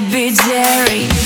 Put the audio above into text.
be daring